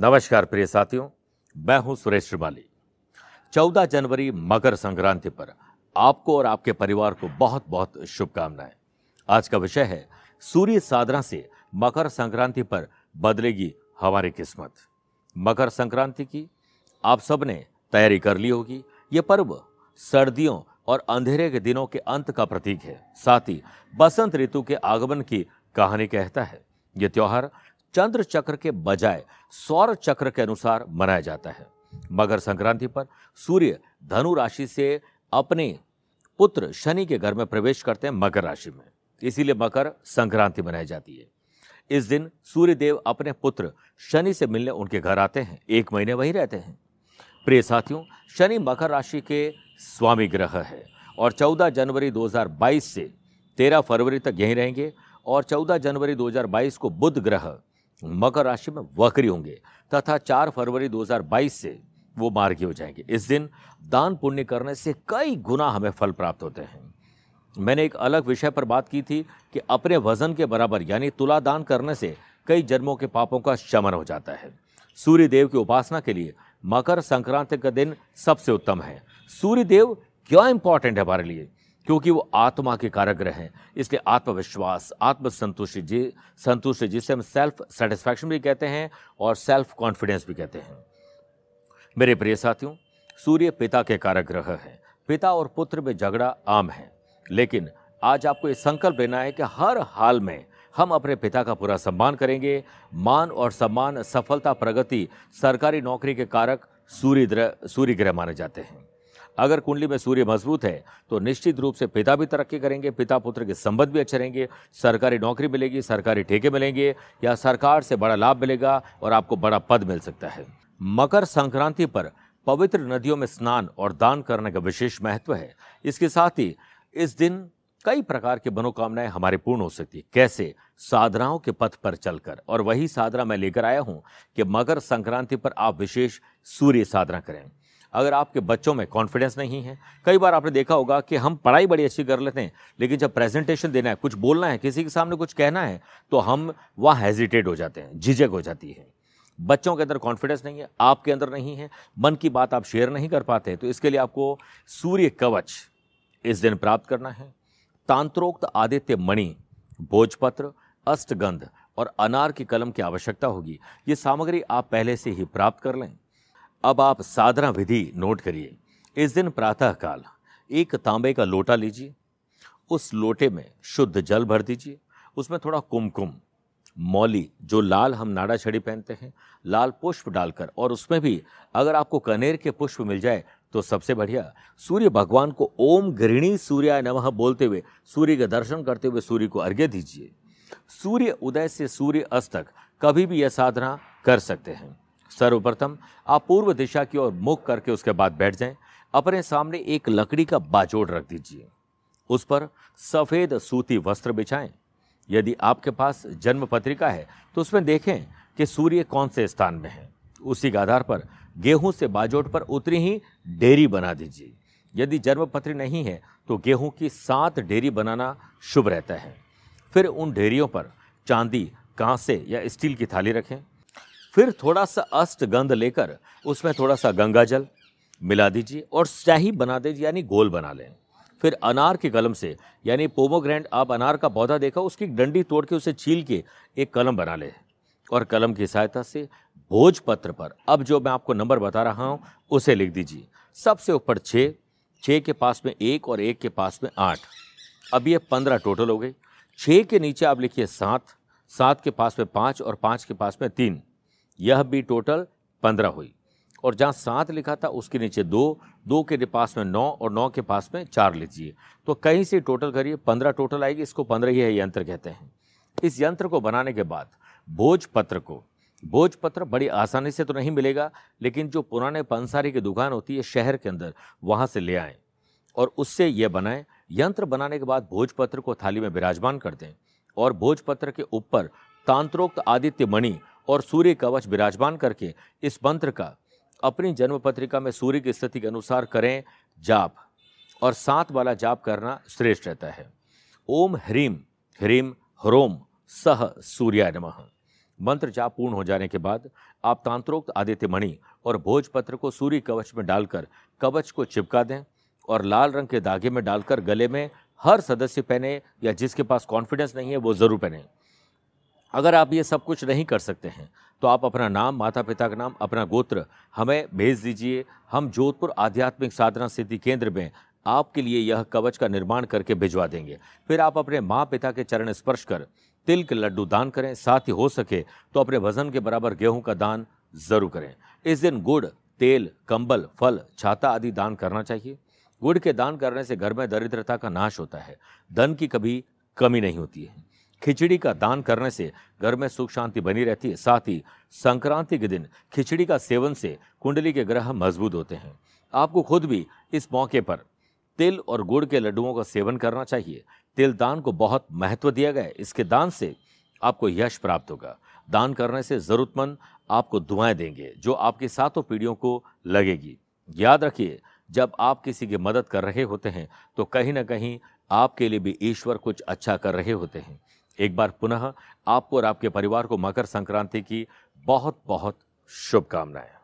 नमस्कार प्रिय साथियों, मैं हूँ सुरेश श्रिवाली। 14 जनवरी मकर संक्रांति पर आपको और आपके परिवार को बहुत बहुत शुभकामनाएँ। आज का विषय है, सूर्य साधना से मकर संक्रांति पर बदलेगी हमारी किस्मत। मकर संक्रांति की आप सबने तैयारी कर ली होगी। ये पर्व सर्दियों और अंधेरे के दिनों के अंत का प्रतीक है। साथ ही बसंत ऋतु के आगमन की कहानी कहता है। ये त्योहार चंद्र चक्र के बजाय सौर चक्र के अनुसार मनाया जाता है। मकर संक्रांति पर सूर्य धनु राशि से अपने पुत्र शनि के घर में प्रवेश करते हैं मकर राशि में। इसीलिए मकर संक्रांति मनाई जाती है। इस दिन सूर्य देव अपने पुत्र शनि से मिलने उनके घर आते हैं। एक महीने वहीं रहते हैं। प्रिय साथियों, शनि मकर राशि के स्वामी ग्रह है और 14 जनवरी 2022 से 13 फरवरी तक यहीं रहेंगे और 14 जनवरी 2022 को बुध ग्रह मकर राशि में वक्री होंगे, तथा 4 फरवरी 2022 से वो मार्गी हो जाएँगे। इस दिन दान पुण्य करने से कई गुना हमें फल प्राप्त होते हैं। मैंने एक अलग विषय पर बात की थी कि अपने वज़न के बराबर, यानी तुला दान करने से कई जन्मों के पापों का शमन हो जाता है। सूर्य देव की उपासना के लिए मकर संक्रांति का दिन सबसे उत्तम है। सूर्य देव क्यों इंपॉर्टेंट है हमारे लिए? क्योंकि वो आत्मा के कारक ग्रह हैं, इसलिए आत्मविश्वास, आत्मसंतुष्टि जी, संतुष्टि जिसे हम सेल्फ सेटिस्फैक्शन भी कहते हैं और सेल्फ कॉन्फिडेंस भी कहते हैं। मेरे प्रिय साथियों, सूर्य पिता के कारक ग्रह है। पिता और पुत्र में झगड़ा आम है, लेकिन आज आपको ये संकल्प लेना है कि हर हाल में हम अपने पिता का पूरा सम्मान करेंगे। मान और सम्मान, सफलता, प्रगति, सरकारी नौकरी के कारक सूर्य सूर्य ग्रह माने जाते हैं। अगर कुंडली में सूर्य मज़बूत है तो निश्चित रूप से पिता भी तरक्की करेंगे, पिता पुत्र के संबंध भी अच्छे रहेंगे, सरकारी नौकरी मिलेगी, सरकारी ठेके मिलेंगे, या सरकार से बड़ा लाभ मिलेगा और आपको बड़ा पद मिल सकता है। मकर संक्रांति पर पवित्र नदियों में स्नान और दान करने का विशेष महत्व है। इसके साथ ही इस दिन कई प्रकार की मनोकामनाएँ हमारी पूर्ण हो सकती है। कैसे? साधनाओं के पथ पर चलकर। और वही साधना मैं लेकर आया हूँ कि मकर संक्रांति पर आप विशेष सूर्य साधना करें। अगर आपके बच्चों में कॉन्फिडेंस नहीं है, कई बार आपने देखा होगा कि हम पढ़ाई बड़ी अच्छी कर लेते हैं, लेकिन जब प्रेजेंटेशन देना है, कुछ बोलना है, किसी के सामने कुछ कहना है तो हम वहाँ हेजिटेट हो जाते हैं, झिझक हो जाती है। बच्चों के अंदर कॉन्फिडेंस नहीं है, आपके अंदर नहीं है, मन की बात आप शेयर नहीं कर पाते तो इसके लिए आपको सूर्य कवच इस दिन प्राप्त करना है। तांत्रोक्त आदित्य मणि, भोजपत्र, अष्टगंध और अनार की कलम की आवश्यकता होगी, ये सामग्री आप पहले से ही प्राप्त कर लें। अब आप साधना विधि नोट करिए। इस दिन प्रातः काल एक तांबे का लोटा लीजिए, उस लोटे में शुद्ध जल भर दीजिए, उसमें थोड़ा कुमकुम, मौली, जो लाल हम नाड़ा छड़ी पहनते हैं, लाल पुष्प डालकर और उसमें भी अगर आपको कनेर के पुष्प मिल जाए तो सबसे बढ़िया, सूर्य भगवान को ओम गृणी सूर्य नमः बोलते हुए, सूर्य के दर्शन करते हुए सूर्य को अर्घ्य दीजिए। सूर्य उदय से सूर्य अस्त तक कभी भी यह साधना कर सकते हैं। सर्वप्रथम आप पूर्व दिशा की ओर मुख करके उसके बाद बैठ जाएँ। अपने सामने एक लकड़ी का बाजोड़ रख दीजिए। उस पर सफ़ेद सूती वस्त्र बिछाएँ। यदि आपके पास जन्म पत्रिका है तो उसमें देखें कि सूर्य कौन से स्थान में है। उसी के आधार पर गेहूँ से बाजोड़ पर उतनी ही डेरी बना दीजिए। यदि जन्मपत्री नहीं है तो गेहूँ की सात डेरी बनाना शुभ रहता है। फिर उन डेरियों पर चांदी, कांसे या स्टील की थाली रखें। फिर थोड़ा सा अष्ट गंध लेकर उसमें थोड़ा सा गंगा जल मिला दीजिए और शाही बना दीजिए, यानी गोल बना लें। फिर अनार की कलम से, यानी पोमोग्रेंट आप अनार का पौधा देखा, उसकी डंडी तोड़ के उसे छील के एक कलम बना लें। और कलम की सहायता से भोजपत्र पर, अब जो मैं आपको नंबर बता रहा हूँ, उसे लिख दीजिए। सबसे ऊपर छः छः के पास में एक और एक के पास में आठ। अब ये पंद्रह टोटल हो गई। छः के नीचे आप लिखिए सात सात के पास में पाँच और पाँच के पास में तीन। यह भी टोटल पंद्रह हुई। और जहाँ सात लिखा था, उसके नीचे दो दो के पास में नौ और नौ के पास में चार लीजिए तो कहीं से टोटल करिए, पंद्रह टोटल आएगी, इसको पंद्रह ही है, यंत्र कहते हैं। इस यंत्र को बनाने के बाद भोजपत्र को, भोजपत्र बड़ी आसानी से तो नहीं मिलेगा, लेकिन जो पुराने पंसारी की दुकान होती है शहर के अंदर, वहाँ से ले आएँ। और उससे ये बनाएँ, यंत्र बनाने के बाद भोजपत्र को थाली में विराजमान कर दें। और भोजपत्र के ऊपर तांत्रोक्त आदित्य मणि और सूर्य कवच विराजमान करके इस मंत्र का अपनी जन्म पत्रिका में सूर्य की स्थिति के अनुसार करें जाप। और सात वाला जाप करना श्रेष्ठ रहता है। ओम ह्रीम ह्रीम ह्रोम, सह सूर्याय नमः। मंत्र जाप पूर्ण हो जाने के बाद आप तांत्रोक्त आदित्य मणि और भोजपत्र को सूर्य कवच में डालकर कवच को चिपका दें और लाल रंग के धागे में डालकर गले में हर सदस्य पहने या जिसके पास कॉन्फिडेंस नहीं है, वो ज़रूर पहने। अगर आप ये सब कुछ नहीं कर सकते हैं तो आप अपना नाम माता पिता का नाम, अपना गोत्र हमें भेज दीजिए। हम जोधपुर आध्यात्मिक साधना सिद्धि केंद्र में आपके लिए यह कवच का निर्माण करके भिजवा देंगे। फिर आप अपने माँ पिता के चरण स्पर्श कर तिल के लड्डू दान करें, साथ ही हो सके तो अपने वज़न के बराबर गेहूँ का दान ज़रूर करें। इस दिन गुड़, तेल, कंबल, फल, छाता आदि दान करना चाहिए। गुड़ के दान करने से घर में दरिद्रता का नाश होता है। धन की कभी कमी नहीं होती है। खिचड़ी का दान करने से घर में सुख शांति बनी रहती है। साथ ही संक्रांति के दिन खिचड़ी का सेवन से कुंडली के ग्रह मज़बूत होते हैं। आपको खुद भी इस मौके पर तिल और गुड़ के लड्डुओं का सेवन करना चाहिए। तिल दान को बहुत महत्व दिया गया है। इसके दान से आपको यश प्राप्त होगा। दान करने से जरूरतमंद आपको दुआएँ देंगे, जो आपकी सातों पीढ़ियों को लगेगी। याद रखिए, जब आप किसी की मदद कर रहे होते हैं तो कहीं ना कहीं आपके लिए भी ईश्वर कुछ अच्छा कर रहे होते हैं। एक बार पुनः आपको और आपके परिवार को मकर संक्रांति की बहुत बहुत शुभकामनाएँ।